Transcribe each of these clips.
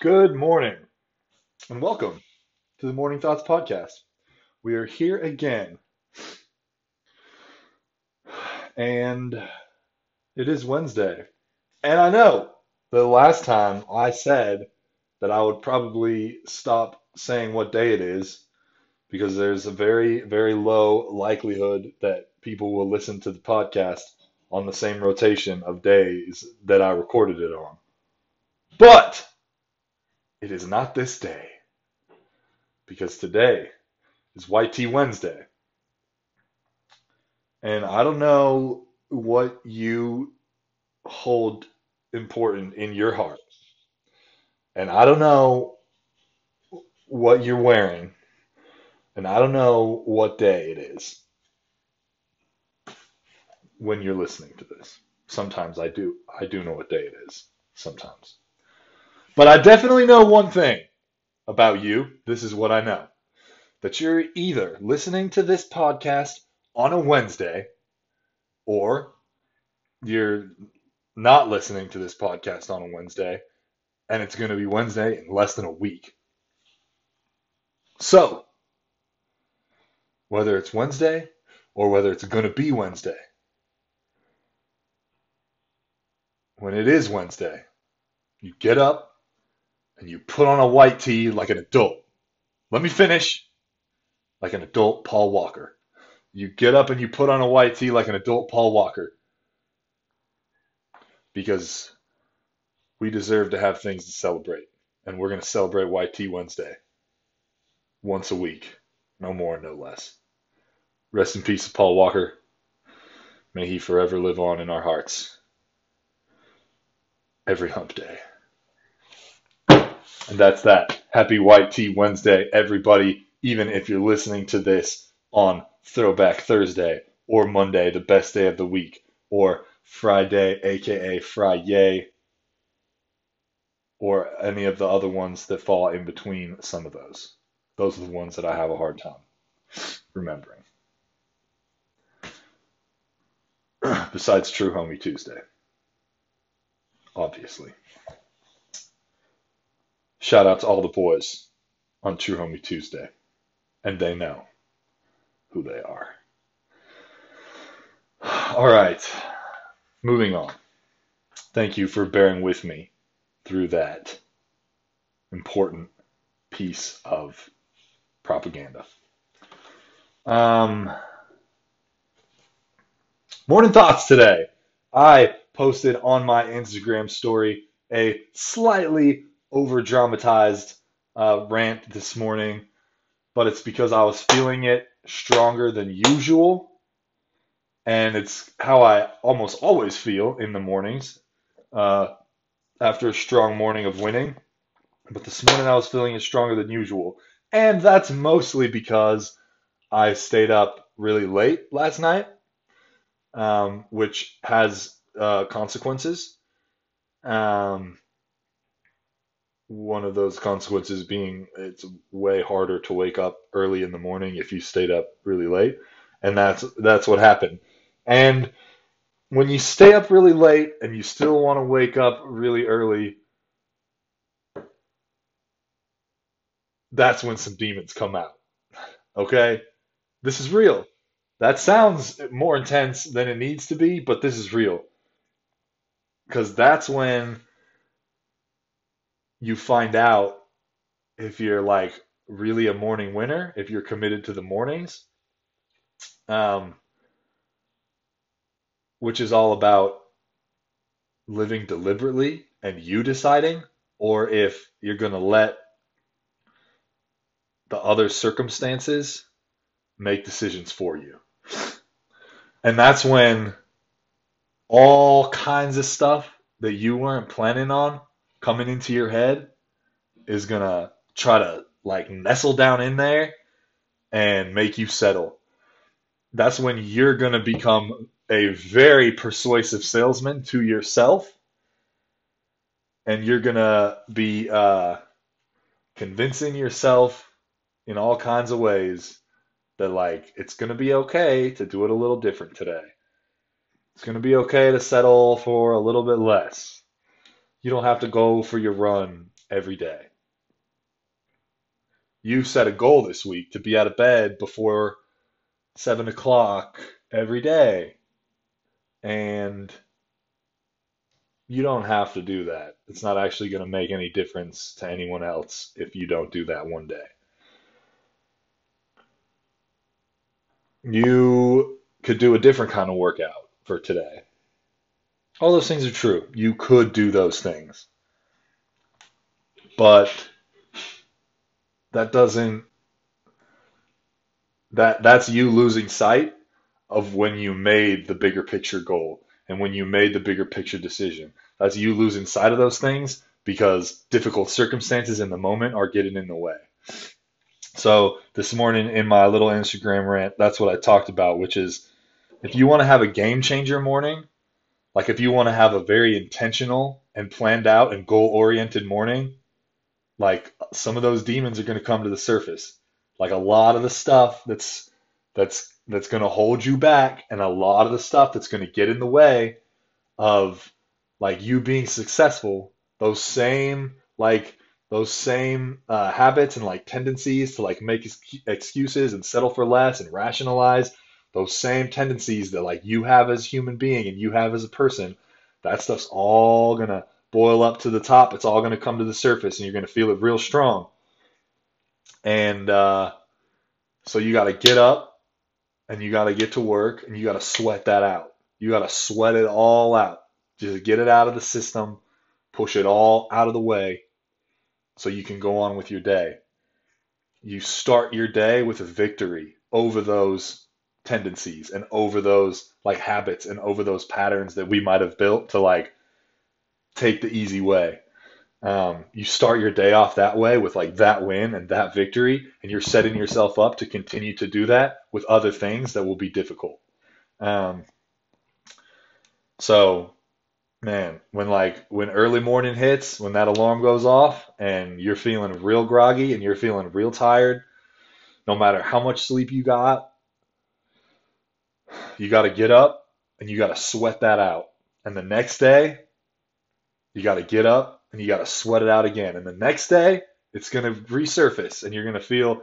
Good morning and welcome to the Morning Thoughts Podcast. We are here again and it is Wednesday. And I know the last time I said that I would probably stop saying what day it is because there's a very, very low likelihood that people will listen to the podcast on the same rotation of days that I recorded it on. But it is not this day because today is Tee Wednesday. And I don't know what you hold important in your heart. And I don't know what you're wearing. And I don't know what day it is when you're listening to this. Sometimes I do. I do know what day it is. Sometimes. But I definitely know one thing about you. This is what I know. That you're either listening to this podcast on a Wednesday or you're not listening to this podcast on a Wednesday and it's going to be Wednesday in less than a week. So, whether it's Wednesday or whether it's going to be Wednesday, when it is Wednesday, you get up and you put on a white tee like an adult. Let me finish. Like an adult Paul Walker. You get up and you put on a white tee like an adult Paul Walker. Because we deserve to have things to celebrate. And we're going to celebrate White Tee Wednesday. Once a week. No more, no less. Rest in peace, Paul Walker. May he forever live on in our hearts every hump day. And that's that. Happy White Tee Wednesday, everybody, even if you're listening to this on Throwback Thursday or Monday, the best day of the week, or Friday, aka Friday, or any of the other ones that fall in between some of those. Those are the ones that I have a hard time remembering. Besides True Homie Tuesday obviously. Shout out to all the boys on True Homie Tuesday. And they know who they are. All right, moving on. Thank you for bearing with me through that important piece of propaganda. Um, morning thoughts today. I posted on my Instagram story a slightly over dramatized uh, rant this morning, but it's because I was feeling it stronger than usual. And it's how I almost always feel in the mornings uh, after a strong morning of winning. But this morning I was feeling it stronger than usual. And that's mostly because I stayed up really late last night, um, which has uh, consequences. Um, one of those consequences being it's way harder to wake up early in the morning if you stayed up really late, and that's that's what happened. And when you stay up really late and you still want to wake up really early, that's when some demons come out. Okay? This is real. That sounds more intense than it needs to be, but this is real because that's when you find out if you're like really a morning winner, if you're committed to the mornings, um, which is all about living deliberately and you deciding, or if you're going to let the other circumstances make decisions for you. And that's when all kinds of stuff that you weren't planning on coming into your head is gonna try to like nestle down in there and make you settle. That's when you're gonna become a very persuasive salesman to yourself, and you're gonna be uh, convincing yourself in all kinds of ways that like it's gonna be okay to do it a little different today. It's going to be okay to settle for a little bit less. You don't have to go for your run every day. You set a goal this week to be out of bed before seven o'clock every day. And you don't have to do that. It's not actually going to make any difference to anyone else if you don't do that one day. You could do a different kind of workout for today. All those things are true. You could do those things. But that doesn't that that's you losing sight of when you made the bigger picture goal and when you made the bigger picture decision. That's you losing sight of those things because difficult circumstances in the moment are getting in the way. So this morning in my little Instagram rant, that's what I talked about, which is if you want to have a game changer morning, like if you want to have a very intentional and planned out and goal oriented morning, like some of those demons are going to come to the surface. Like a lot of the stuff that's that's that's going to hold you back and a lot of the stuff that's going to get in the way of like you being successful, those same like those same uh, habits and like tendencies to like make excuses and settle for less and rationalize those same tendencies that like you have as a human being and you have as a person that stuff's all gonna boil up to the top. It's all gonna come to the surface and you're gonna feel it real strong. And uh, so you got to get up and you got to get to work and you got to sweat that out. You got to sweat it all out. Just get it out of the system, push it all out of the way so you can go on with your day. You start your day with a victory over those tendencies and over those like habits and over those patterns that we might have built to like take the easy way. Um, you start your day off that way with like that win and that victory, and you're setting yourself up to continue to do that with other things that will be difficult. Um, so man, when like when early morning hits, when that alarm goes off and you're feeling real groggy and you're feeling real tired, no matter how much sleep you got, you got to get up and you got to sweat that out. And the next day, you got to get up and you got to sweat it out again. And the next day, it's going to resurface and you're going to feel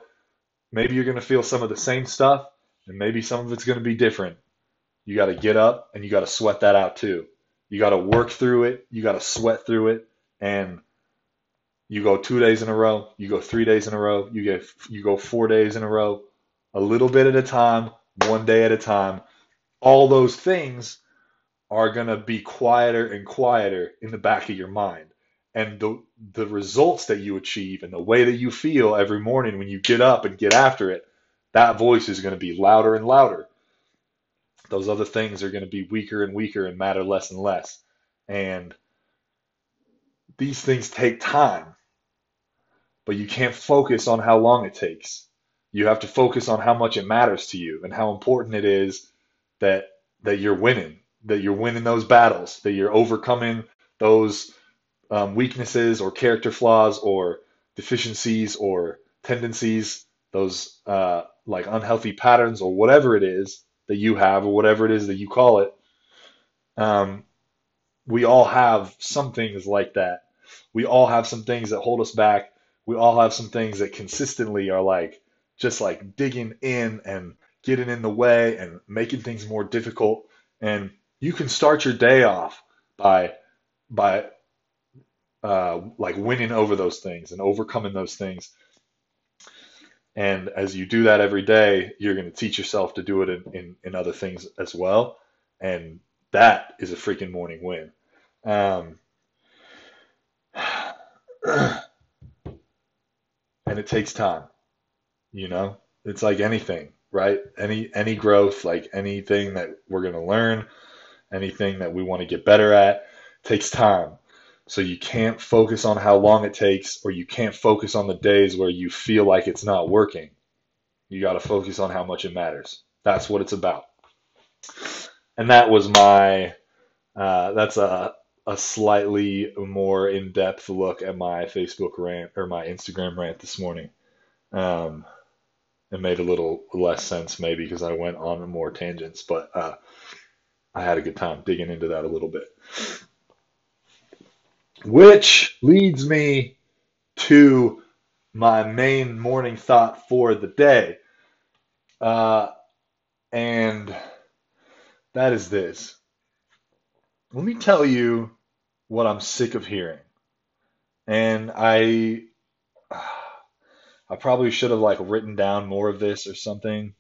maybe you're going to feel some of the same stuff and maybe some of it's going to be different. You got to get up and you got to sweat that out too. You got to work through it. You got to sweat through it. And you go two days in a row. You go three days in a row. You get you go four days in a row. A little bit at a time, one day at a time. All those things are gonna be quieter and quieter in the back of your mind. And the the results that you achieve and the way that you feel every morning when you get up and get after it, that voice is going to be louder and louder those other things are going to be weaker and weaker and matter less and less. And these things take time, but you can't focus on how long it takes. You have to focus on how much it matters to you and how important it is that that you're winning, that you're winning those battles, that you're overcoming those um, weaknesses or character flaws or deficiencies or tendencies, those uh, like unhealthy patterns or whatever it is that you have or whatever it is that you call it. Um, we all have some things like that. We all have some things that hold us back. We all have some things that consistently are like just like digging in and getting in the way and making things more difficult. And you can start your day off by by uh, like winning over those things and overcoming those things and as you do that every day, you're going to teach yourself to do it in, in, in, other things as well. And that is a freaking morning win. Um, and it takes time, you know, it's like anything, right? Any, any growth, like anything that we're going to learn, anything that we want to get better at takes time. So you can't focus on how long it takes, or you can't focus on the days where you feel like it's not working. You got to focus on how much it matters. That's what it's about. And that was my, uh, that's a, a slightly more in depth look at my Facebook rant or my Instagram rant this morning. Um, it made a little less sense maybe because I went on more tangents, but uh, I had a good time digging into that a little bit. Which leads me to my main morning thought for the day. Uh, and that is this. Let me tell you what I'm sick of hearing. And I I probably should have like written down more of this or something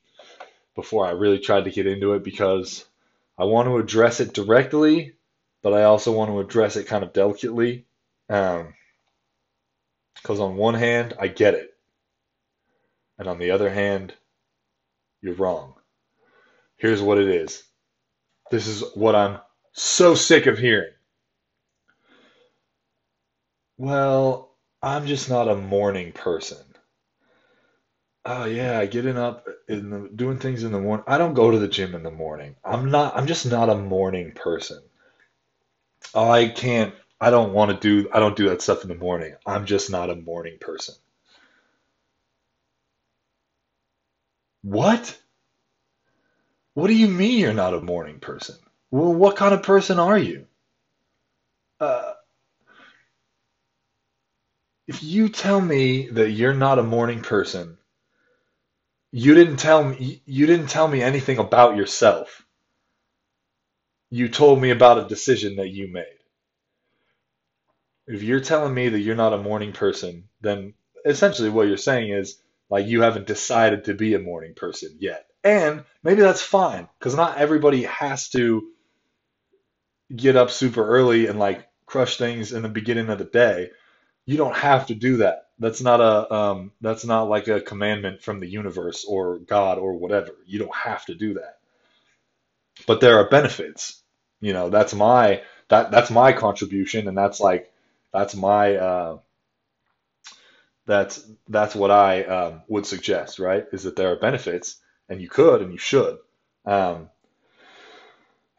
before I really tried to get into it because I want to address it directly, but I also want to address it kind of delicately. Um, because on one hand, I get it. And on the other hand, you're wrong. Here's what it is. This is what I'm so sick of hearing. Well, I'm just not a morning person. Oh yeah, getting up in the doing things in the morning. I don't go to the gym in the morning. I'm not I'm just not a morning person. I can't I don't want to do I don't do that stuff in the morning. I'm just not a morning person. What? What do you mean you're not a morning person? Well, what kind of person are you? Uh, if you tell me that you're not a morning person, you didn't tell me you didn't tell me anything about yourself. You told me about a decision that you made. If you're telling me that you're not a morning person, then essentially what you're saying is like you haven't decided to be a morning person yet. And maybe that's fine because not everybody has to get up super early and like crush things in the beginning of the day. You don't have to do that. That's not a um, that's not like a commandment from the universe or God or whatever. You don't have to do that. But there are benefits. You know, that's my that that's my contribution and that's like that's my uh, that's that's what I um, would suggest, right? Is that there are benefits and you could and you should. Um,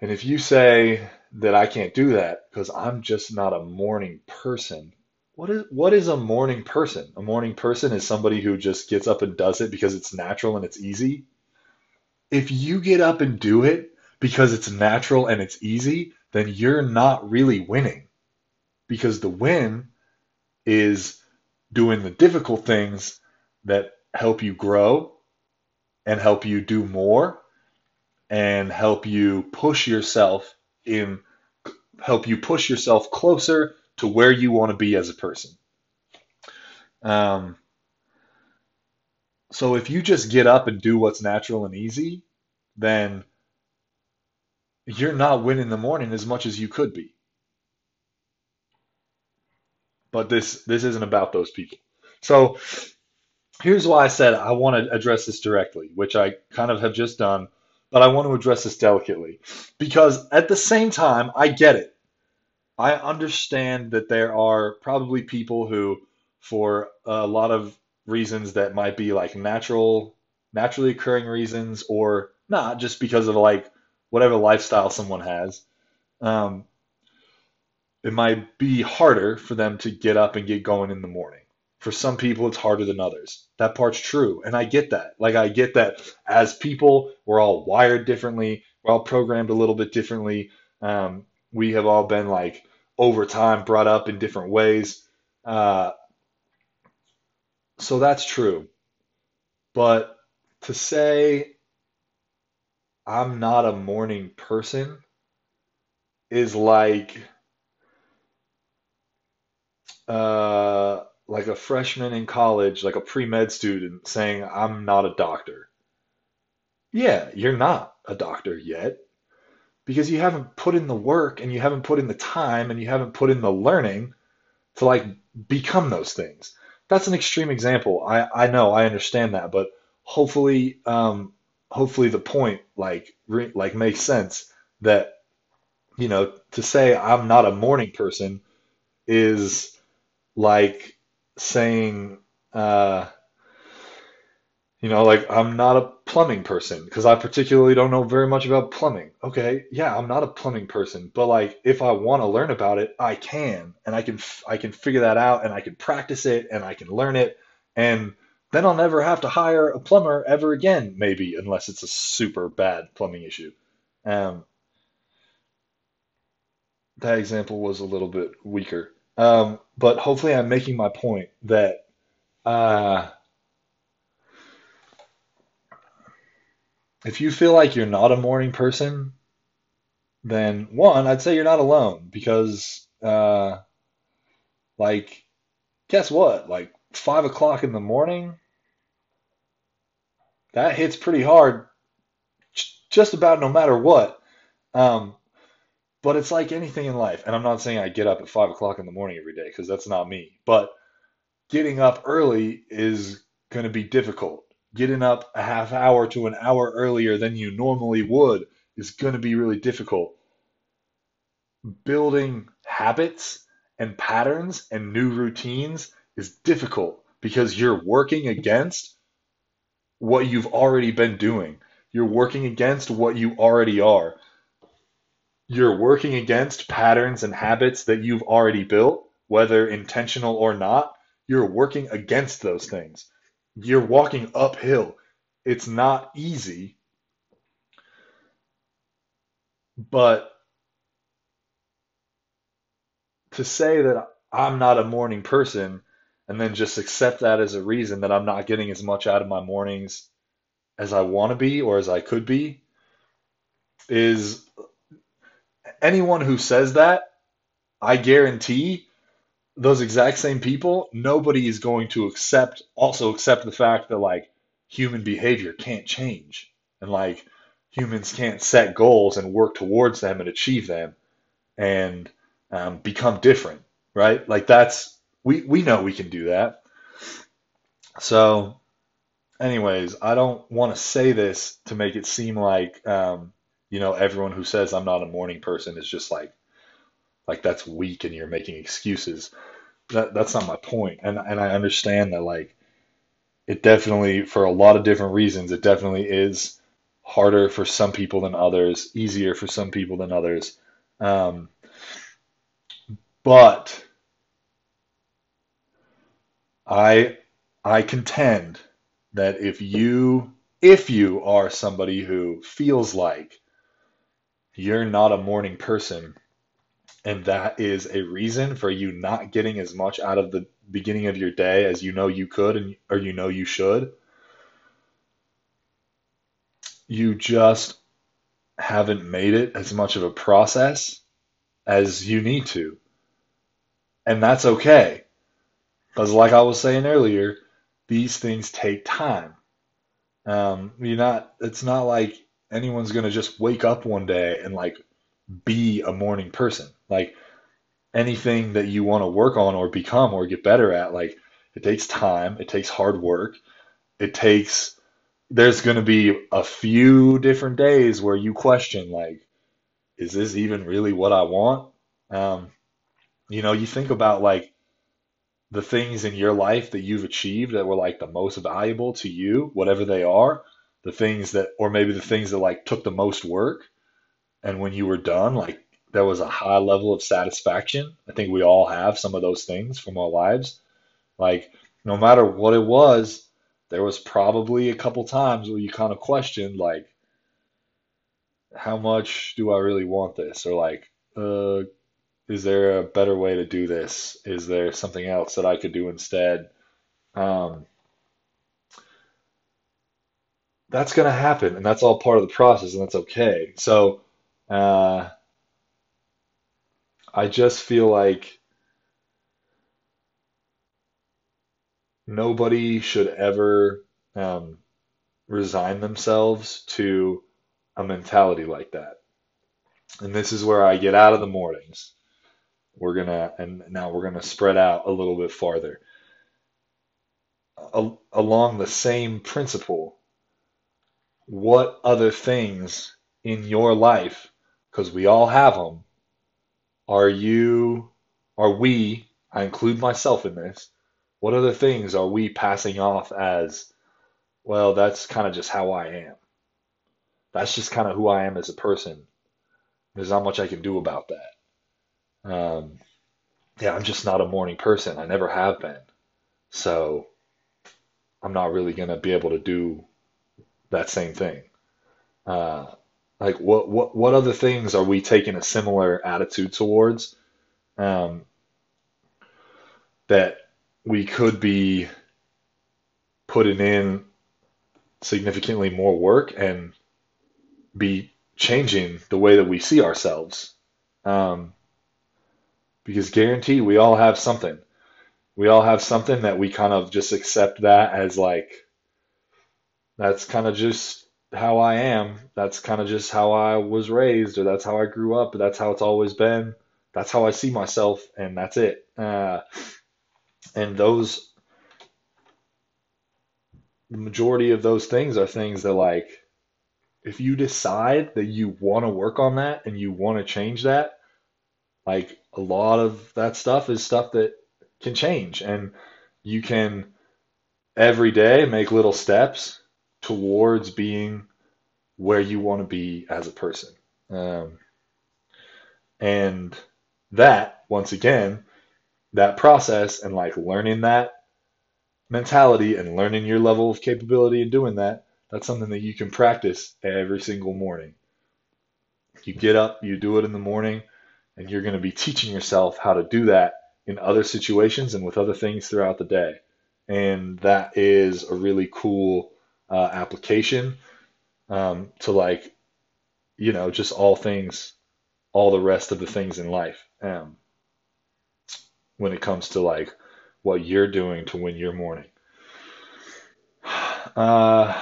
and if you say that I can't do that because I'm just not a morning person, what is what is a morning person? A morning person is somebody who just gets up and does it because it's natural and it's easy. If you get up and do it because it's natural and it's easy, then you're not really winning. Because the win is doing the difficult things that help you grow and help you do more and help you push yourself in help you push yourself closer to where you want to be as a person. Um, so if you just get up and do what's natural and easy, then you're not winning the morning as much as you could be. But this this isn't about those people. So here's why I said I want to address this directly, which I kind of have just done, but I want to address this delicately. Because at the same time, I get it. I understand that there are probably people who, for a lot of reasons that might be like natural, naturally occurring reasons, or not just because of like whatever lifestyle someone has, um, it might be harder for them to get up and get going in the morning. For some people, it's harder than others. That part's true. And I get that. Like, I get that as people, we're all wired differently. We're all programmed a little bit differently. Um, we have all been, like, over time brought up in different ways. Uh, so that's true. But to say I'm not a morning person is like uh, like a freshman in college, like a pre-med student saying I'm not a doctor. Yeah, you're not a doctor yet because you haven't put in the work and you haven't put in the time and you haven't put in the learning to like become those things. That's an extreme example. I I know, I understand that, but hopefully um hopefully the point like re, like makes sense that you know to say I'm not a morning person is like saying uh you know, like I'm not a plumbing person because I particularly don't know very much about plumbing. Okay, yeah, I'm not a plumbing person, but like if I want to learn about it, I can, and I can I can figure that out, and I can practice it, and I can learn it, and then I'll never have to hire a plumber ever again, maybe, unless it's a super bad plumbing issue. Um, that example was a little bit weaker. Um, but hopefully I'm making my point that uh, if you feel like you're not a morning person, then one, I'd say you're not alone because, uh, like, guess what? Like, five o'clock in the morning, that hits pretty hard just about no matter what. Um, but it's like anything in life. And I'm not saying I get up at five o'clock in the morning every day because that's not me. But getting up early is going to be difficult. Getting up a half hour to an hour earlier than you normally would is going to be really difficult. Building habits and patterns and new routines is difficult because you're working against what you've already been doing. You're working against what you already are. You're working against patterns and habits that you've already built, whether intentional or not. You're working against those things. You're walking uphill. It's not easy, but to say that I'm not a morning person and then just accept that as a reason that I'm not getting as much out of my mornings as I want to be or as I could be is anyone who says that, I guarantee those exact same people, nobody is going to accept also accept the fact that like human behavior can't change and like humans can't set goals and work towards them and achieve them and um, become different, right? Like that's we we know we can do that. So, anyways, I don't want to say this to make it seem like um, you know everyone who says I'm not a morning person is just like like that's weak and you're making excuses. That that's not my point. And and I understand that like it definitely for a lot of different reasons it definitely is harder for some people than others, easier for some people than others. Um, but I I contend that if you if you are somebody who feels like you're not a morning person and that is a reason for you not getting as much out of the beginning of your day as you know you could and or you know you should. You just haven't made it as much of a process as you need to. And that's okay because like I was saying earlier these things take time. Um, you're not it's not like anyone's gonna just wake up one day and like be a morning person. Like anything that you want to work on or become or get better at, like it takes time, it takes hard work, it takes there's going to be a few different days where you question like is this even really what I want? Um, you know, you think about like the things in your life that you've achieved that were like the most valuable to you, whatever they are, the things that or maybe the things that like took the most work and when you were done, like there was a high level of satisfaction. I think we all have some of those things from our lives. Like no matter what it was, there was probably a couple times where you kind of questioned like how much do I really want this or like uh is there a better way to do this? Is there something else that I could do instead? Um, that's going to happen, and that's all part of the process, and that's okay. So, uh, I just feel like nobody should ever um, resign themselves to a mentality like that. And this is where I get out of the mornings. We're gonna, and now we're gonna spread out a little bit farther. A- along the same principle, what other things in your life, because we all have them, are you, are we, I include myself in this, what other things are we passing off as, well, that's kind of just how I am. That's just kind of who I am as a person. There's not much I can do about that. Um, yeah, I'm just not a morning person. I never have been. So I'm not really going to be able to do that same thing. Uh, like what what what other things are we taking a similar attitude towards? Um, that we could be putting in significantly more work and be changing the way that we see ourselves. Um, because guarantee we all have something. We all have something that we kind of just accept that as like, that's kind of just how I am. That's kind of just how I was raised, or that's how I grew up, that's how it's always been. That's how I see myself, and that's it. Uh, and those, the majority of those things are things that, like, if you decide that you want to work on that and you want to change that, like, a lot of that stuff is stuff that can change, and you can every day make little steps towards being where you want to be as a person. Um, and that, once again, that process and like learning that mentality and learning your level of capability and doing that, that's something that you can practice every single morning. You get up, you do it in the morning, and you're going to be teaching yourself how to do that in other situations and with other things throughout the day. And that is a really cool uh, application um, to like, you know, just all things, all the rest of the things in life. Um, when it comes to like what you're doing to win your morning. Uh,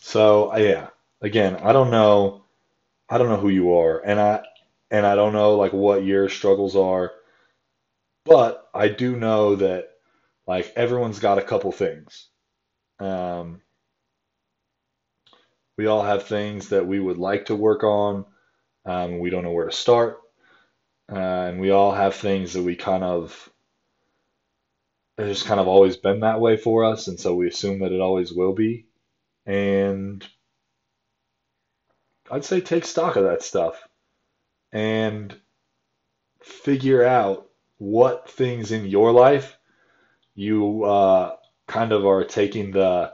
so yeah, again, I don't know, I don't know who you are, and I and I don't know like what your struggles are, but I do know that like everyone's got a couple things. Um, we all have things that we would like to work on. Um, we don't know where to start. Uh, and we all have things that we kind of, it's just kind of always been that way for us. And so we assume that it always will be. And I'd say take stock of that stuff and figure out what things in your life you uh, kind of are taking the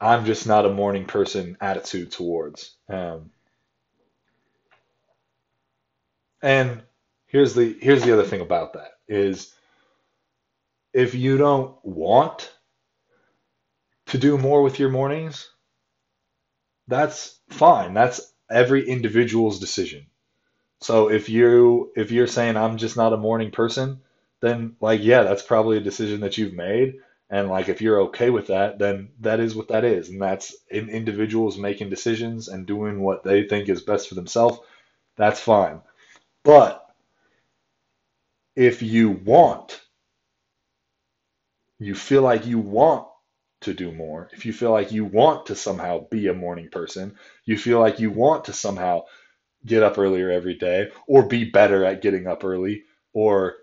I'm just not a morning person attitude towards. Um, and here's the here's the other thing about that is if you don't want to do more with your mornings, that's fine. That's every individual's decision. So if you if you're saying I'm just not a morning person, then like yeah, that's probably a decision that you've made. And like if you're okay with that, then that is what that is. And that's in individuals making decisions and doing what they think is best for themselves. That's fine. But if you want, you feel like you want to do more, if you feel like you want to somehow be a morning person, you feel like you want to somehow get up earlier every day or be better at getting up early or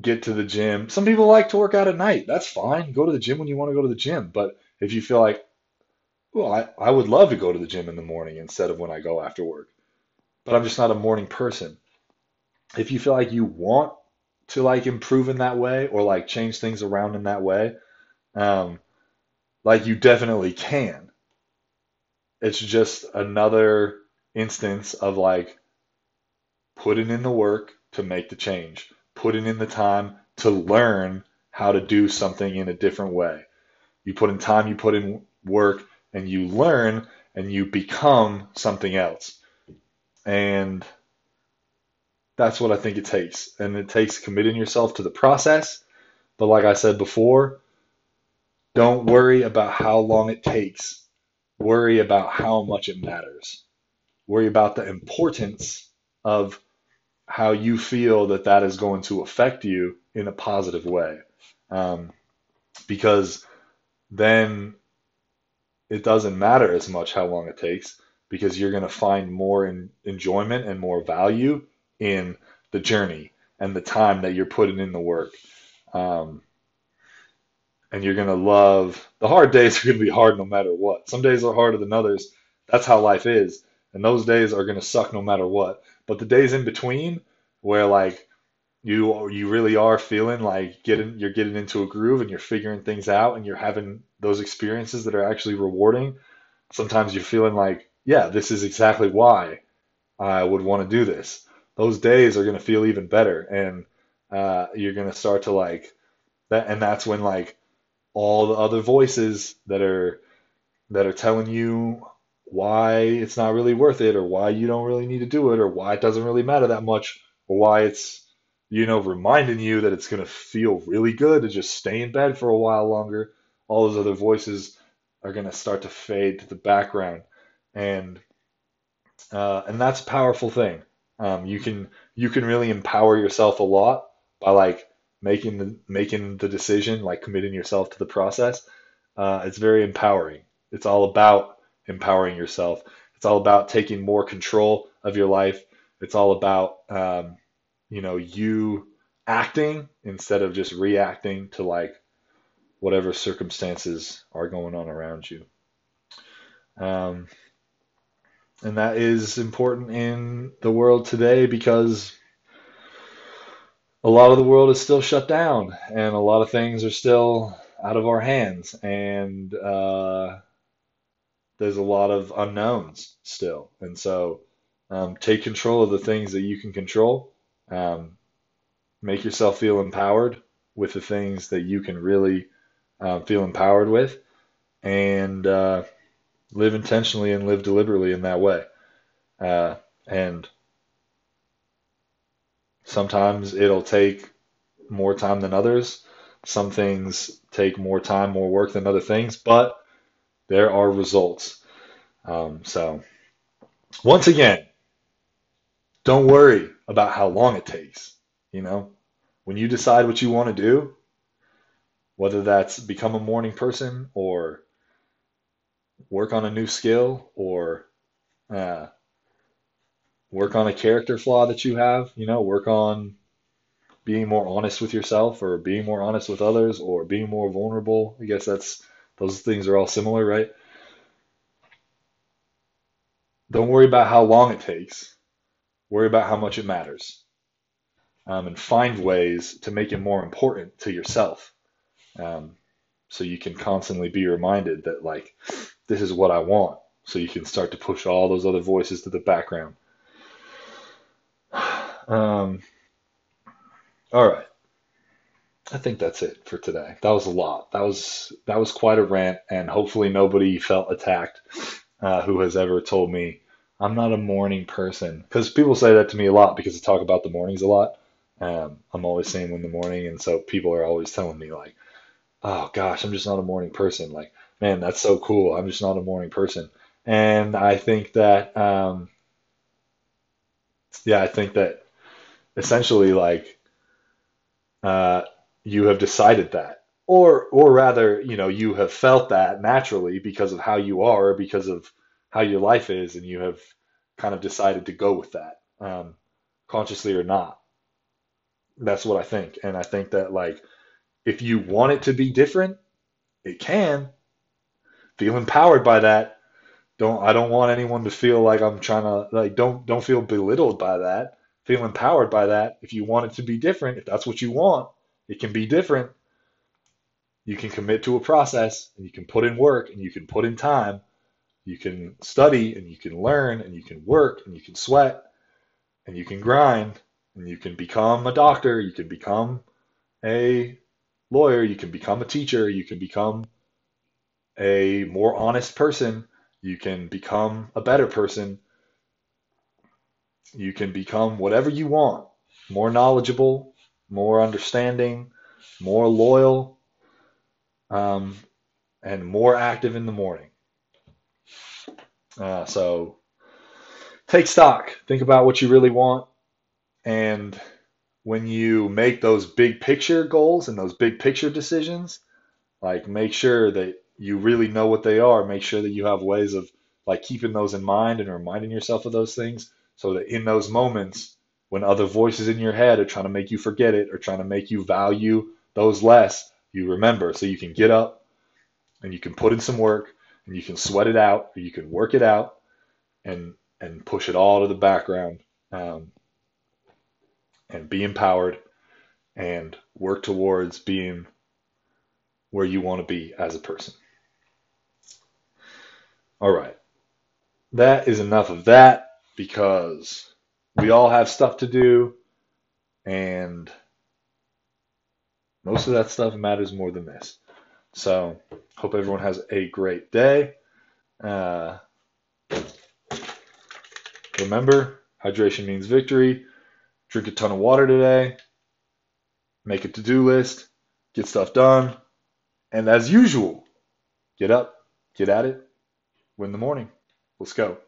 get to the gym. Some people like to work out at night. That's fine. Go to the gym when you want to go to the gym. But if you feel like, well, I, I would love to go to the gym in the morning instead of when I go after work, but I'm just not a morning person. If you feel like you want to like improve in that way or like change things around in that way, um, like you definitely can. It's just another instance of like putting in the work to make the change putting in the time to learn how to do something in a different way. You put in time, you put in work, and you learn and you become something else. And that's what I think it takes. And it takes committing yourself to the process. But like I said before, don't worry about how long it takes. Worry about how much it matters. Worry about the importance of how you feel that that is going to affect you in a positive way. Um, because then it doesn't matter as much how long it takes because you're going to find more in, enjoyment and more value in the journey and the time that you're putting in the work. Um, and you're going to love the hard days are going to be hard no matter what. Some days are harder than others. That's how life is. And those days are going to suck no matter what. But the days in between, where like you you really are feeling like getting you're getting into a groove and you're figuring things out and you're having those experiences that are actually rewarding. Sometimes you're feeling like, yeah, this is exactly why I would want to do this. those days are going to feel even better. And uh, you're going to start to like that. And that's when like all the other voices that are, that are telling you why it's not really worth it or why you don't really need to do it or why it doesn't really matter that much or why it's you know reminding you that it's going to feel really good to just stay in bed for a while longer. All those other voices are going to start to fade to the background. And uh, and that's a powerful thing. Um, you can you can really empower yourself a lot by like making the making the decision like committing yourself to the process. Uh, it's very empowering. It's all about empowering yourself. It's all about taking more control of your life. It's all about, um, you know, you acting instead of just reacting to like whatever circumstances are going on around you. Um, and that is important in the world today because a lot of the world is still shut down and a lot of things are still out of our hands. And, uh, there's a lot of unknowns still. And so um, take control of the things that you can control. Um, make yourself feel empowered with the things that you can really uh, feel empowered with. And uh, live intentionally and live deliberately in that way. Uh, and sometimes it'll take more time than others. Some things take more time, more work than other things, but there are results. Um, so, once again, don't worry about how long it takes. You know, when you decide what you want to do, whether that's become a morning person or work on a new skill or uh, work on a character flaw that you have, you know, work on being more honest with yourself or being more honest with others or being more vulnerable. I guess that's those things are all similar, right? Don't worry about how long it takes. Worry about how much it matters. Um, and find ways to make it more important to yourself. Um, so you can constantly be reminded that, like, this is what I want. So you can start to push all those other voices to the background. Um, all right. I think that's it for today. That was a lot. That was that was quite a rant, and hopefully nobody felt attacked uh, who has ever told me I'm not a morning person. Because people say that to me a lot because I talk about the mornings a lot. Um, I'm always saying in the morning, and so people are always telling me like, "Oh gosh, I'm just not a morning person." Like, man, that's so cool. I'm just not a morning person, and I think that, um, yeah, I think that essentially like, uh, you have decided that, or or rather, you know, you have felt that naturally because of how you are, because of how your life is, and you have kind of decided to go with that, um, consciously or not. That's what I think, and I think that like if you want it to be different, it can. Feel empowered by that. Don't I don't want anyone to feel like I'm trying to like don't don't feel belittled by that. Feel empowered by that. If you want it to be different, if that's what you want, it can be different. You can commit to a process and you can put in work and you can put in time. You can study and you can learn and you can work and you can sweat and you can grind and you can become a doctor, you can become a lawyer, you can become a teacher, you can become a more honest person, you can become a better person, you can become whatever you want more knowledgeable, more understanding, more loyal, um, and more active in the morning. Uh, so take stock, think about what you really want, and when you make those big picture goals and those big picture decisions, like make sure that you really know what they are. Make sure that you have ways of like keeping those in mind and reminding yourself of those things so that in those moments when other voices in your head are trying to make you forget it or trying to make you value those less, you remember so you can get up and you can put in some work and you can sweat it out or you can work it out and and push it all to the background um, and be empowered and work towards being where you want to be as a person. All right. That is enough of that because we all have stuff to do, and most of that stuff matters more than this. So, hope everyone has a great day. Uh, remember, hydration means victory. Drink a ton of water today. Make a to do list. Get stuff done. And as usual, get up, get at it, win the morning. Let's go.